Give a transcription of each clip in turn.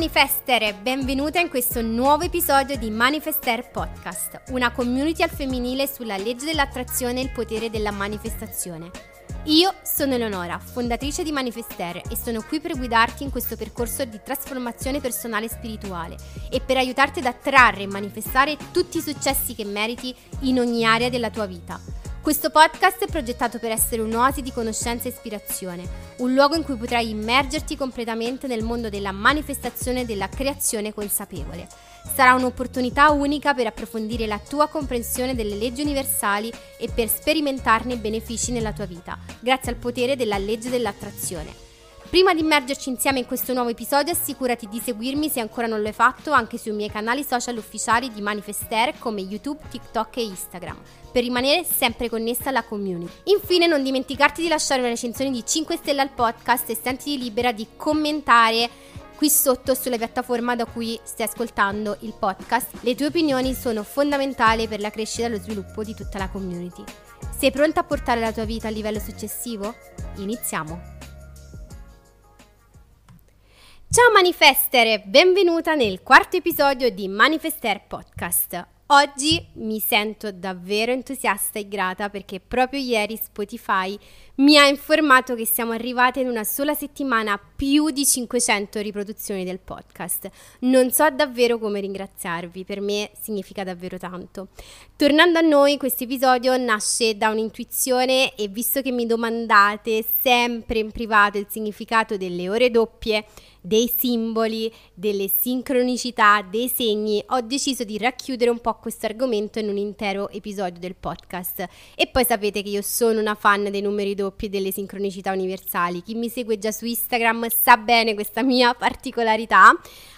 Manifester, benvenuta in questo nuovo episodio di Manifester Podcast, una community al femminile sulla legge dell'attrazione e il potere della manifestazione. Io sono Eleonora, fondatrice di Manifester e sono qui per guidarti in questo percorso di trasformazione personale e spirituale e per aiutarti ad attrarre e manifestare tutti i successi che meriti in ogni area della tua vita. Questo podcast è progettato per essere un'oasi di conoscenza e ispirazione, un luogo in cui potrai immergerti completamente nel mondo della manifestazione e della creazione consapevole. Sarà un'opportunità unica per approfondire la tua comprensione delle leggi universali e per sperimentarne i benefici nella tua vita, grazie al potere della legge dell'attrazione. Prima di immergerci insieme in questo nuovo episodio, assicurati di seguirmi se ancora non lo hai fatto anche sui miei canali social ufficiali di Manifester come YouTube, TikTok e Instagram, per rimanere sempre connessa alla community. Infine, non dimenticarti di lasciare una recensione di 5 stelle al podcast e sentiti libera di commentare qui sotto sulla piattaforma da cui stai ascoltando il podcast. Le tue opinioni sono fondamentali per la crescita e lo sviluppo di tutta la community. Sei pronta a portare la tua vita al livello successivo? Iniziamo! Ciao Manifestere, benvenuta nel quarto episodio di Manifester Podcast. Oggi mi sento davvero entusiasta e grata perché proprio ieri Spotify mi ha informato che siamo arrivate in una sola settimana a più di 500 riproduzioni del podcast. Non so davvero come ringraziarvi, per me significa davvero tanto. Tornando a noi, questo episodio nasce da un'intuizione e visto che mi domandate sempre in privato il significato delle ore doppie, dei simboli, delle sincronicità, dei segni, ho deciso di racchiudere un po' questo argomento in un intero episodio del podcast. E poi sapete che io sono una fan dei numeri doppi e delle sincronicità universali. Chi mi segue già su Instagram sa bene questa mia particolarità.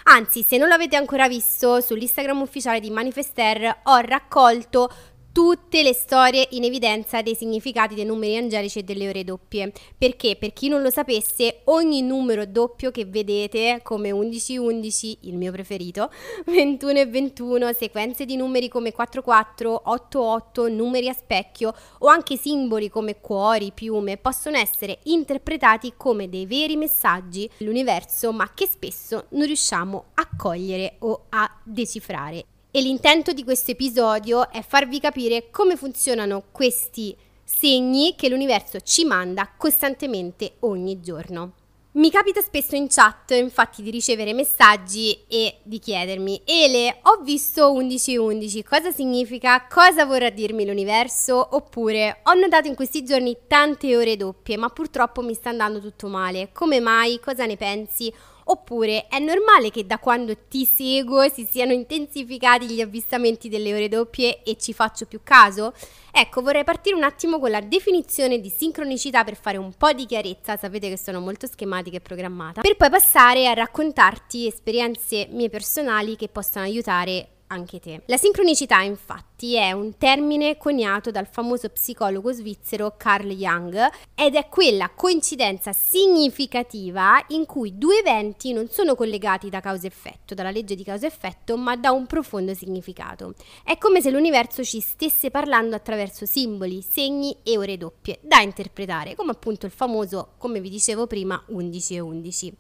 Anzi, se non l'avete ancora visto, sull'Instagram ufficiale di Manifester ho raccolto tutte le storie in evidenza dei significati dei numeri angelici e delle ore doppie. Perché, per chi non lo sapesse, ogni numero doppio che vedete, come 11-11, il mio preferito, 21 e 21, sequenze di numeri come 4-4, 8-8, numeri a specchio o anche simboli come cuori, piume, possono essere interpretati come dei veri messaggi dell'universo, ma che spesso non riusciamo a cogliere o a decifrare. E l'intento di questo episodio è farvi capire come funzionano questi segni che l'universo ci manda costantemente ogni giorno. Mi capita spesso in chat infatti di ricevere messaggi e di chiedermi Ele, ho visto 1111, cosa significa? Cosa vorrà dirmi l'universo? Oppure ho notato in questi giorni tante ore doppie ma purtroppo mi sta andando tutto male, come mai? Cosa ne pensi? Oppure è normale che da quando ti seguo si siano intensificati gli avvistamenti delle ore doppie e ci faccio più caso? Ecco, vorrei partire un attimo con la definizione di sincronicità per fare un po' di chiarezza, sapete che sono molto schematica e programmata, per poi passare a raccontarti esperienze mie personali che possano aiutare anche te. La sincronicità infatti è un termine coniato dal famoso psicologo svizzero Carl Jung ed è quella coincidenza significativa in cui due eventi non sono collegati da causa-effetto, dalla legge di causa-effetto, ma da un profondo significato. È come se l'universo ci stesse parlando attraverso simboli, segni e ore doppie da interpretare, come appunto il famoso, come vi dicevo prima, 11 e 11.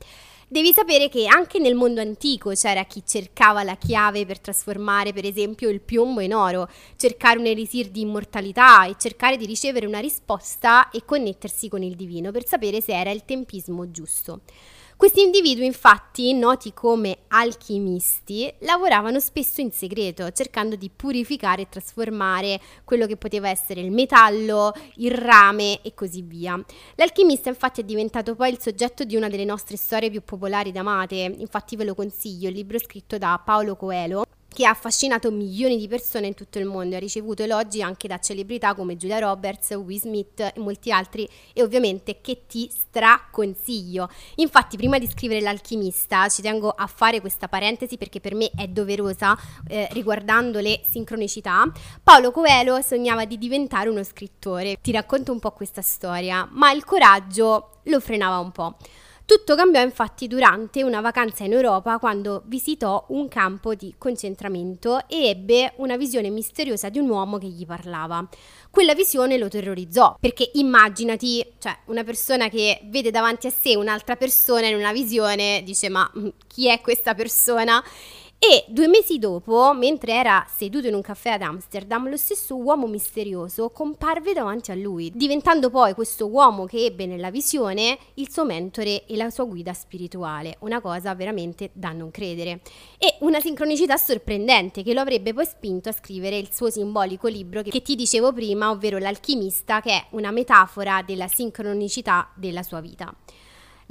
Devi sapere che anche nel mondo antico c'era chi cercava la chiave per trasformare per esempio il piombo in oro, cercare un elisir di immortalità e cercare di ricevere una risposta e connettersi con il divino per sapere se era il tempismo giusto. Questi individui, infatti, noti come alchimisti, lavoravano spesso in segreto, cercando di purificare e trasformare quello che poteva essere il metallo, il rame e così via. L'alchimista, infatti, è diventato poi il soggetto di una delle nostre storie più popolari ed amate, infatti ve lo consiglio, il libro scritto da Paolo Coelho che ha affascinato milioni di persone in tutto il mondo e ha ricevuto elogi anche da celebrità come Julia Roberts, Will Smith e molti altri e ovviamente che ti straconsiglio. Infatti prima di scrivere l'alchimista ci tengo a fare questa parentesi perché per me è doverosa eh, riguardando le sincronicità. Paolo Coelho sognava di diventare uno scrittore. Ti racconto un po' questa storia, ma il coraggio lo frenava un po'. Tutto cambiò infatti durante una vacanza in Europa quando visitò un campo di concentramento e ebbe una visione misteriosa di un uomo che gli parlava. Quella visione lo terrorizzò, perché immaginati, cioè una persona che vede davanti a sé un'altra persona in una visione, dice ma mm, chi è questa persona? E due mesi dopo, mentre era seduto in un caffè ad Amsterdam, lo stesso uomo misterioso comparve davanti a lui, diventando poi questo uomo che ebbe nella visione il suo mentore e la sua guida spirituale, una cosa veramente da non credere. E una sincronicità sorprendente che lo avrebbe poi spinto a scrivere il suo simbolico libro che ti dicevo prima, ovvero L'alchimista, che è una metafora della sincronicità della sua vita.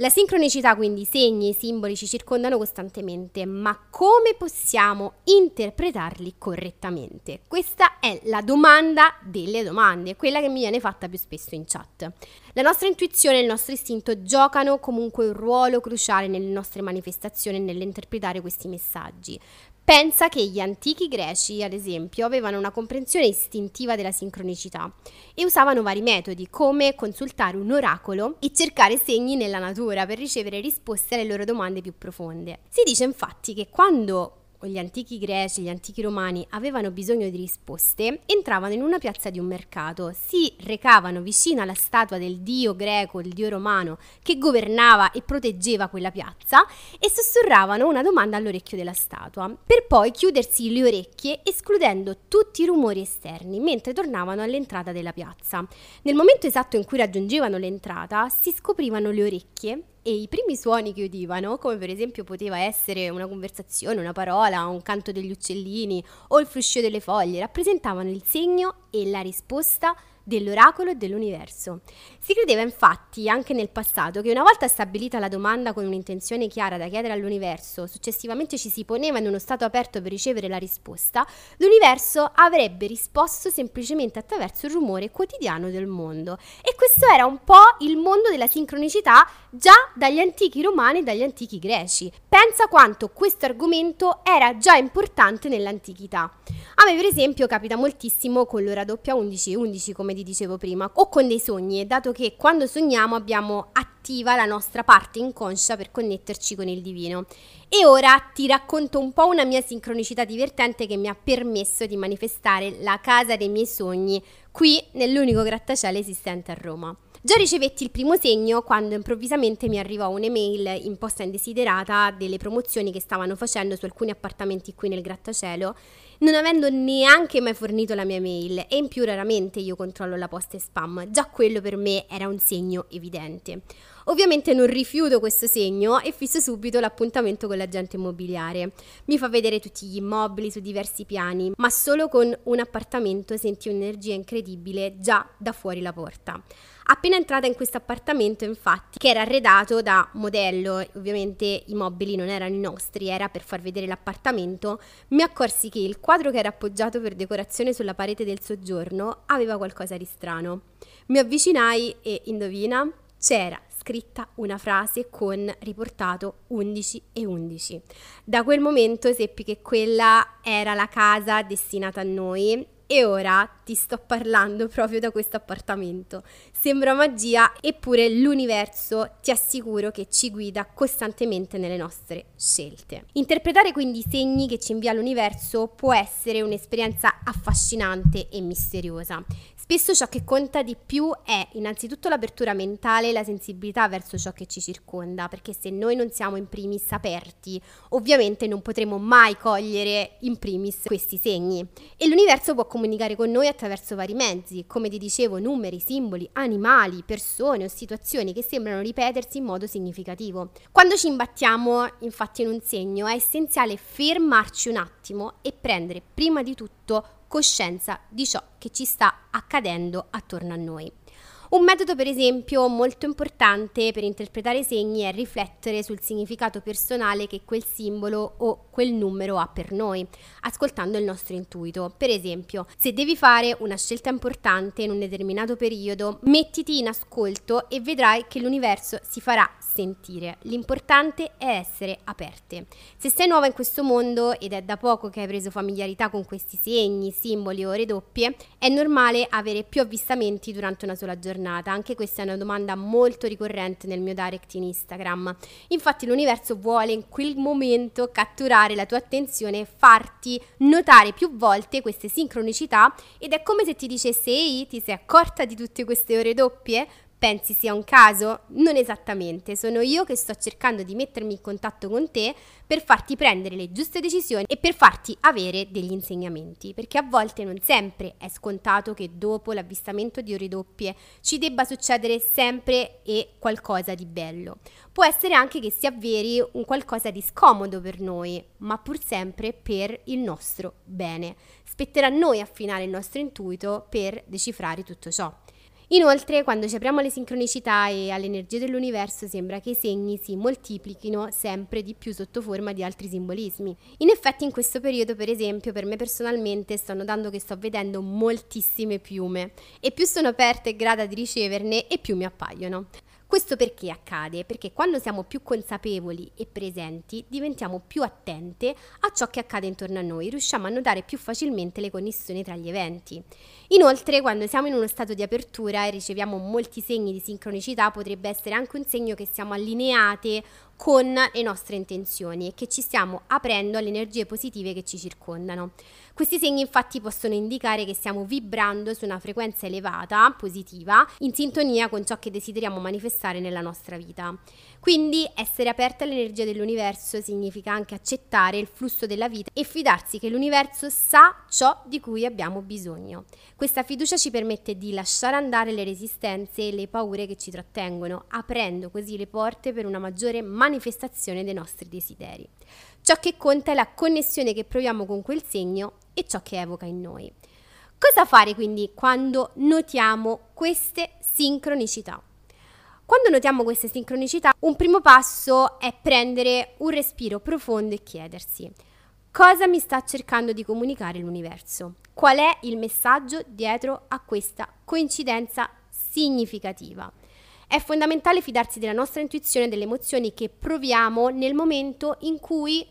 La sincronicità, quindi segni e simboli ci circondano costantemente, ma come possiamo interpretarli correttamente? Questa è la domanda delle domande, quella che mi viene fatta più spesso in chat. La nostra intuizione e il nostro istinto giocano comunque un ruolo cruciale nelle nostre manifestazioni e nell'interpretare questi messaggi. Pensa che gli antichi greci, ad esempio, avevano una comprensione istintiva della sincronicità e usavano vari metodi, come consultare un oracolo e cercare segni nella natura per ricevere risposte alle loro domande più profonde. Si dice infatti che quando gli antichi greci, gli antichi romani avevano bisogno di risposte, entravano in una piazza di un mercato, si recavano vicino alla statua del dio greco, il dio romano, che governava e proteggeva quella piazza, e sussurravano una domanda all'orecchio della statua, per poi chiudersi le orecchie escludendo tutti i rumori esterni mentre tornavano all'entrata della piazza. Nel momento esatto in cui raggiungevano l'entrata, si scoprivano le orecchie e i primi suoni che udivano, come per esempio poteva essere una conversazione, una parola, un canto degli uccellini o il fruscio delle foglie, rappresentavano il segno e la risposta dell'oracolo e dell'universo. Si credeva infatti anche nel passato che una volta stabilita la domanda con un'intenzione chiara da chiedere all'universo, successivamente ci si poneva in uno stato aperto per ricevere la risposta, l'universo avrebbe risposto semplicemente attraverso il rumore quotidiano del mondo. E questo era un po' il mondo della sincronicità già dagli antichi romani e dagli antichi greci. Pensa quanto questo argomento era già importante nell'antichità. A me per esempio capita moltissimo con l'ora doppia 11-11 come ti dicevo prima o con dei sogni, dato che quando sogniamo abbiamo attiva la nostra parte inconscia per connetterci con il divino. E ora ti racconto un po' una mia sincronicità divertente che mi ha permesso di manifestare la casa dei miei sogni qui nell'unico grattacielo esistente a Roma. Già ricevetti il primo segno quando improvvisamente mi arrivò un'email in posta indesiderata delle promozioni che stavano facendo su alcuni appartamenti qui nel grattacielo, non avendo neanche mai fornito la mia mail e in più raramente io controllo la posta e spam. Già quello per me era un segno evidente. Ovviamente non rifiuto questo segno e fisso subito l'appuntamento con l'agente immobiliare. Mi fa vedere tutti gli immobili su diversi piani, ma solo con un appartamento senti un'energia incredibile già da fuori la porta. Appena entrata in questo appartamento, infatti, che era arredato da modello, ovviamente i mobili non erano i nostri, era per far vedere l'appartamento, mi accorsi che il quadro che era appoggiato per decorazione sulla parete del soggiorno aveva qualcosa di strano. Mi avvicinai e indovina, c'era scritta una frase con riportato 11 e 11. Da quel momento seppi che quella era la casa destinata a noi e ora ti sto parlando proprio da questo appartamento. Sembra magia, eppure l'universo ti assicuro che ci guida costantemente nelle nostre scelte. Interpretare quindi i segni che ci invia l'universo può essere un'esperienza affascinante e misteriosa. Spesso ciò che conta di più è innanzitutto l'apertura mentale e la sensibilità verso ciò che ci circonda, perché se noi non siamo in primis aperti, ovviamente non potremo mai cogliere in primis questi segni. E l'universo può comunicare con noi attraverso vari mezzi, come ti dicevo, numeri, simboli, animali, persone o situazioni che sembrano ripetersi in modo significativo. Quando ci imbattiamo infatti in un segno è essenziale fermarci un attimo e prendere prima di tutto coscienza di ciò che ci sta accadendo attorno a noi. Un metodo, per esempio, molto importante per interpretare i segni è riflettere sul significato personale che quel simbolo o quel numero ha per noi, ascoltando il nostro intuito. Per esempio, se devi fare una scelta importante in un determinato periodo, mettiti in ascolto e vedrai che l'universo si farà sentire. L'importante è essere aperte. Se sei nuova in questo mondo ed è da poco che hai preso familiarità con questi segni, simboli o ore doppie, è normale avere più avvistamenti durante una sola giornata. Anche questa è una domanda molto ricorrente nel mio direct in Instagram. Infatti l'universo vuole in quel momento catturare la tua attenzione e farti notare più volte queste sincronicità ed è come se ti dicesse ehi, ti sei accorta di tutte queste ore doppie? Pensi sia un caso? Non esattamente, sono io che sto cercando di mettermi in contatto con te per farti prendere le giuste decisioni e per farti avere degli insegnamenti, perché a volte non sempre è scontato che dopo l'avvistamento di ore doppie ci debba succedere sempre e qualcosa di bello. Può essere anche che si avveri un qualcosa di scomodo per noi, ma pur sempre per il nostro bene. Spetterà a noi affinare il nostro intuito per decifrare tutto ciò. Inoltre, quando ci apriamo alle sincronicità e alle energie dell'universo, sembra che i segni si moltiplichino sempre di più sotto forma di altri simbolismi. In effetti, in questo periodo, per esempio, per me personalmente sto notando che sto vedendo moltissime piume e più sono aperta e grata di riceverne e più mi appaiono. Questo perché accade? Perché quando siamo più consapevoli e presenti diventiamo più attente a ciò che accade intorno a noi, riusciamo a notare più facilmente le connessioni tra gli eventi. Inoltre, quando siamo in uno stato di apertura e riceviamo molti segni di sincronicità, potrebbe essere anche un segno che siamo allineate con le nostre intenzioni e che ci stiamo aprendo alle energie positive che ci circondano. Questi segni infatti possono indicare che stiamo vibrando su una frequenza elevata, positiva, in sintonia con ciò che desideriamo manifestare nella nostra vita. Quindi essere aperti all'energia dell'universo significa anche accettare il flusso della vita e fidarsi che l'universo sa ciò di cui abbiamo bisogno. Questa fiducia ci permette di lasciare andare le resistenze e le paure che ci trattengono, aprendo così le porte per una maggiore manifestazione dei nostri desideri. Ciò che conta è la connessione che proviamo con quel segno e ciò che evoca in noi. Cosa fare quindi quando notiamo queste sincronicità? Quando notiamo queste sincronicità, un primo passo è prendere un respiro profondo e chiedersi cosa mi sta cercando di comunicare l'universo? Qual è il messaggio dietro a questa coincidenza significativa? È fondamentale fidarsi della nostra intuizione e delle emozioni che proviamo nel momento in cui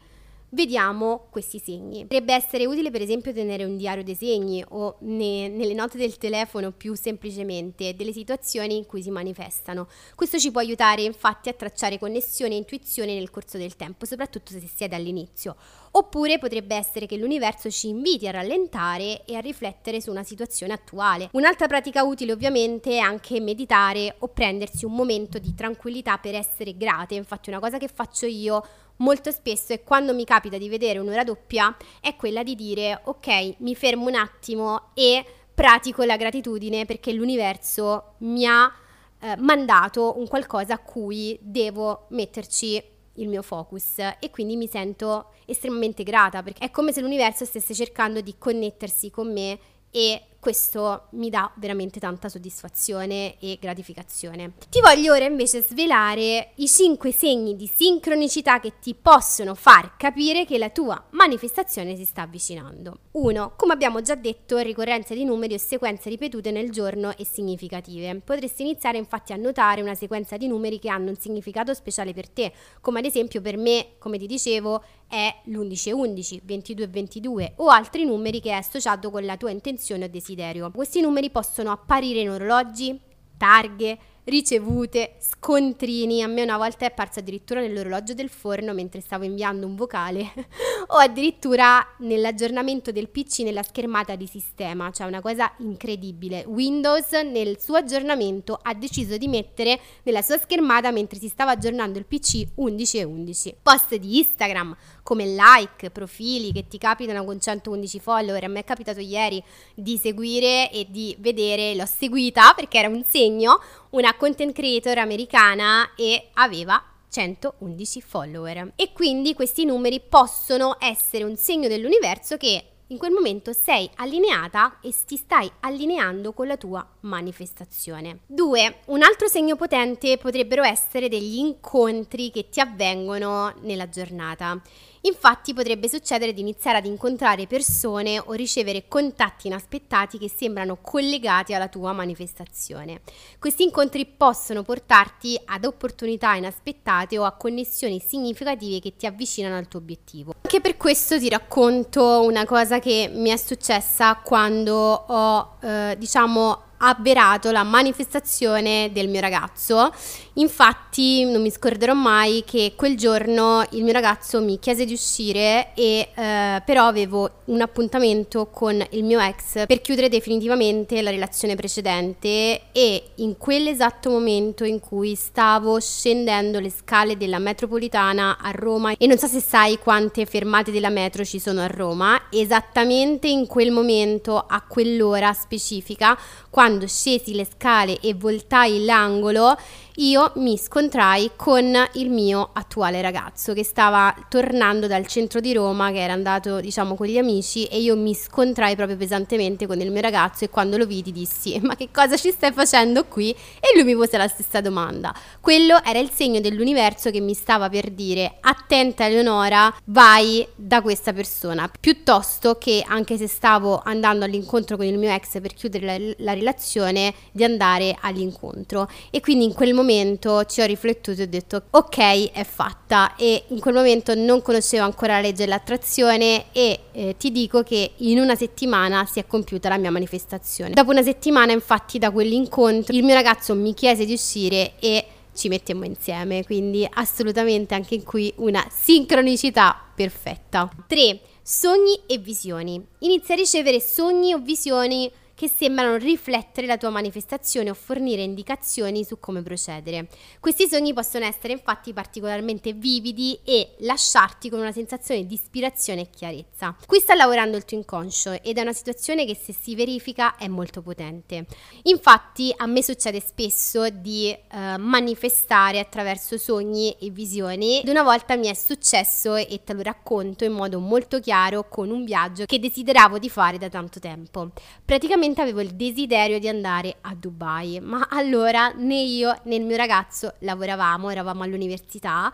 vediamo questi segni. Potrebbe essere utile per esempio tenere un diario dei segni o ne, nelle note del telefono più semplicemente delle situazioni in cui si manifestano. Questo ci può aiutare infatti a tracciare connessione e intuizione nel corso del tempo, soprattutto se si è dall'inizio. Oppure potrebbe essere che l'universo ci inviti a rallentare e a riflettere su una situazione attuale. Un'altra pratica utile ovviamente è anche meditare o prendersi un momento di tranquillità per essere grate. Infatti una cosa che faccio io molto spesso e quando mi capita di vedere un'ora doppia è quella di dire ok, mi fermo un attimo e pratico la gratitudine perché l'universo mi ha eh, mandato un qualcosa a cui devo metterci il mio focus e quindi mi sento estremamente grata perché è come se l'universo stesse cercando di connettersi con me e questo mi dà veramente tanta soddisfazione e gratificazione. Ti voglio ora invece svelare i 5 segni di sincronicità che ti possono far capire che la tua manifestazione si sta avvicinando. 1. Come abbiamo già detto, ricorrenza di numeri o sequenze ripetute nel giorno e significative. Potresti iniziare infatti a notare una sequenza di numeri che hanno un significato speciale per te, come ad esempio per me, come ti dicevo, è l'11 e 11, 22 e 22 o altri numeri che è associato con la tua intenzione o desiderio. Questi numeri possono apparire in orologi, targhe, ricevute, scontrini. A me una volta è apparso addirittura nell'orologio del forno mentre stavo inviando un vocale o addirittura nell'aggiornamento del PC nella schermata di sistema, cioè una cosa incredibile. Windows nel suo aggiornamento ha deciso di mettere nella sua schermata mentre si stava aggiornando il PC 11 e 11. Post di Instagram come like, profili che ti capitano con 111 follower. A me è capitato ieri di seguire e di vedere, l'ho seguita perché era un segno, una content creator americana e aveva 111 follower. E quindi questi numeri possono essere un segno dell'universo che in quel momento sei allineata e ti stai allineando con la tua manifestazione. 2. Un altro segno potente potrebbero essere degli incontri che ti avvengono nella giornata. Infatti potrebbe succedere di iniziare ad incontrare persone o ricevere contatti inaspettati che sembrano collegati alla tua manifestazione. Questi incontri possono portarti ad opportunità inaspettate o a connessioni significative che ti avvicinano al tuo obiettivo. Anche per questo ti racconto una cosa che mi è successa quando ho, eh, diciamo, avverato la manifestazione del mio ragazzo. Infatti non mi scorderò mai che quel giorno il mio ragazzo mi chiese di uscire e eh, però avevo un appuntamento con il mio ex per chiudere definitivamente la relazione precedente e in quell'esatto momento in cui stavo scendendo le scale della metropolitana a Roma e non so se sai quante fermate della metro ci sono a Roma, esattamente in quel momento a quell'ora specifica quando scesi le scale e voltai l'angolo io mi scontrai con il mio attuale ragazzo che stava tornando dal centro di Roma, che era andato diciamo con gli amici e io mi scontrai proprio pesantemente con il mio ragazzo e quando lo vidi dissi ma che cosa ci stai facendo qui? E lui mi pose la stessa domanda. Quello era il segno dell'universo che mi stava per dire attenta Eleonora, vai da questa persona, piuttosto che anche se stavo andando all'incontro con il mio ex per chiudere la, la relazione, di andare all'incontro. E quindi in quel momento momento ci ho riflettuto e ho detto ok è fatta e in quel momento non conoscevo ancora la legge dell'attrazione e eh, ti dico che in una settimana si è compiuta la mia manifestazione. Dopo una settimana infatti da quell'incontro il mio ragazzo mi chiese di uscire e ci mettemmo insieme, quindi assolutamente anche qui una sincronicità perfetta. 3. Sogni e visioni. Inizia a ricevere sogni o visioni che sembrano riflettere la tua manifestazione o fornire indicazioni su come procedere. Questi sogni possono essere infatti particolarmente vividi e lasciarti con una sensazione di ispirazione e chiarezza. Qui sta lavorando il tuo inconscio ed è una situazione che se si verifica è molto potente. Infatti a me succede spesso di eh, manifestare attraverso sogni e visioni ed una volta mi è successo e te lo racconto in modo molto chiaro con un viaggio che desideravo di fare da tanto tempo. Praticamente veramente avevo il desiderio di andare a Dubai, ma allora né io né il mio ragazzo lavoravamo, eravamo all'università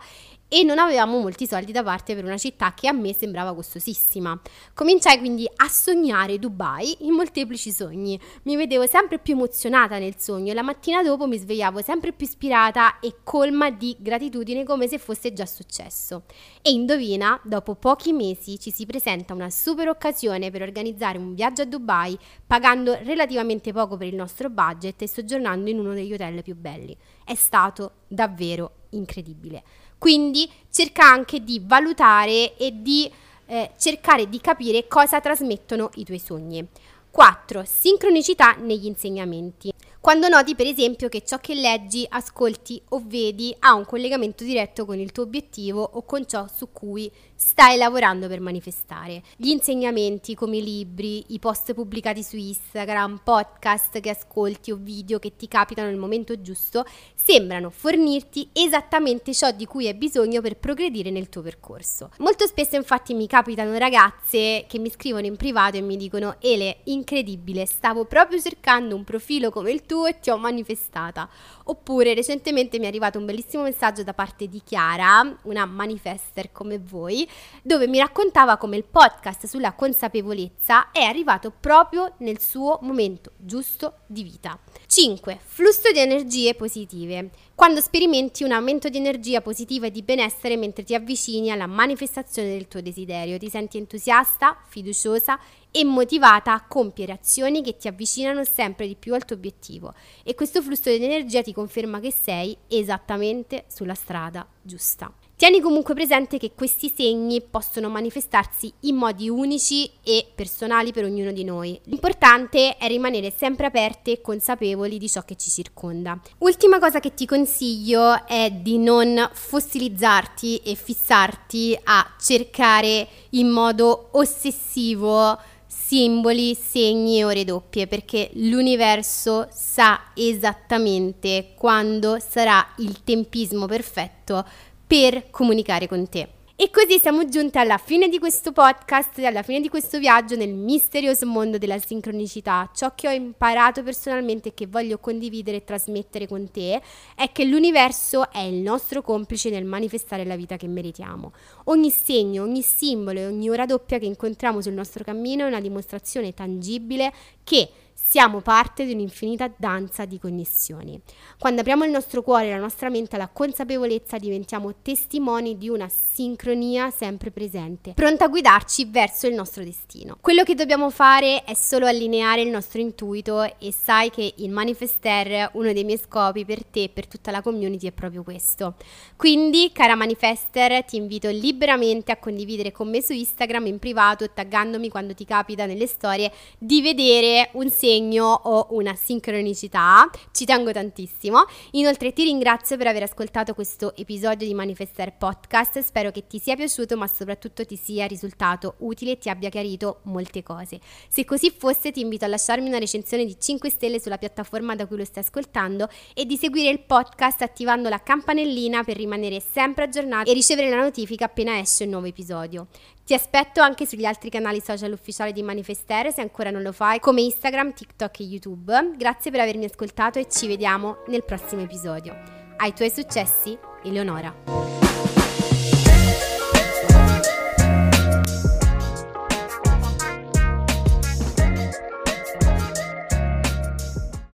e non avevamo molti soldi da parte per una città che a me sembrava costosissima. Cominciai quindi a sognare Dubai in molteplici sogni. Mi vedevo sempre più emozionata nel sogno e la mattina dopo mi svegliavo sempre più ispirata e colma di gratitudine come se fosse già successo. E indovina, dopo pochi mesi ci si presenta una super occasione per organizzare un viaggio a Dubai pagando relativamente poco per il nostro budget e soggiornando in uno degli hotel più belli. È stato davvero incredibile. Quindi cerca anche di valutare e di eh, cercare di capire cosa trasmettono i tuoi sogni. 4. Sincronicità negli insegnamenti. Quando noti per esempio che ciò che leggi, ascolti o vedi ha un collegamento diretto con il tuo obiettivo o con ciò su cui stai lavorando per manifestare. Gli insegnamenti come i libri, i post pubblicati su Instagram, podcast che ascolti o video che ti capitano nel momento giusto sembrano fornirti esattamente ciò di cui hai bisogno per progredire nel tuo percorso. Molto spesso infatti mi capitano ragazze che mi scrivono in privato e mi dicono Ele, incredibile, stavo proprio cercando un profilo come il tuo e ti ho manifestata. Oppure recentemente mi è arrivato un bellissimo messaggio da parte di Chiara, una manifester come voi, dove mi raccontava come il podcast sulla consapevolezza è arrivato proprio nel suo momento giusto di vita. 5. Flusso di energie positive. Quando sperimenti un aumento di energia positiva e di benessere mentre ti avvicini alla manifestazione del tuo desiderio, ti senti entusiasta, fiduciosa e motivata a compiere azioni che ti avvicinano sempre di più al tuo obiettivo e questo flusso di energia ti conferma che sei esattamente sulla strada giusta. Tieni comunque presente che questi segni possono manifestarsi in modi unici e personali per ognuno di noi. L'importante è rimanere sempre aperti e consapevoli di ciò che ci circonda. Ultima cosa che ti consiglio è di non fossilizzarti e fissarti a cercare in modo ossessivo simboli, segni e ore doppie perché l'universo sa esattamente quando sarà il tempismo perfetto per comunicare con te. E così siamo giunti alla fine di questo podcast, alla fine di questo viaggio nel misterioso mondo della sincronicità. Ciò che ho imparato personalmente e che voglio condividere e trasmettere con te è che l'universo è il nostro complice nel manifestare la vita che meritiamo. Ogni segno, ogni simbolo e ogni ora doppia che incontriamo sul nostro cammino è una dimostrazione tangibile che siamo parte di un'infinita danza di connessioni. Quando apriamo il nostro cuore la nostra mente alla consapevolezza diventiamo testimoni di una sincronia sempre presente, pronta a guidarci verso il nostro destino. Quello che dobbiamo fare è solo allineare il nostro intuito e sai che il Manifester, uno dei miei scopi per te e per tutta la community è proprio questo. Quindi, cara Manifester, ti invito liberamente a condividere con me su Instagram in privato, taggandomi quando ti capita nelle storie di vedere un segno segno o una sincronicità, ci tengo tantissimo. Inoltre ti ringrazio per aver ascoltato questo episodio di Manifestar Podcast, spero che ti sia piaciuto ma soprattutto ti sia risultato utile e ti abbia chiarito molte cose. Se così fosse ti invito a lasciarmi una recensione di 5 stelle sulla piattaforma da cui lo stai ascoltando e di seguire il podcast attivando la campanellina per rimanere sempre aggiornato e ricevere la notifica appena esce un nuovo episodio. Ti aspetto anche sugli altri canali social ufficiali di Manifestere se ancora non lo fai, come Instagram, TikTok e YouTube. Grazie per avermi ascoltato e ci vediamo nel prossimo episodio. Ai tuoi successi, Eleonora.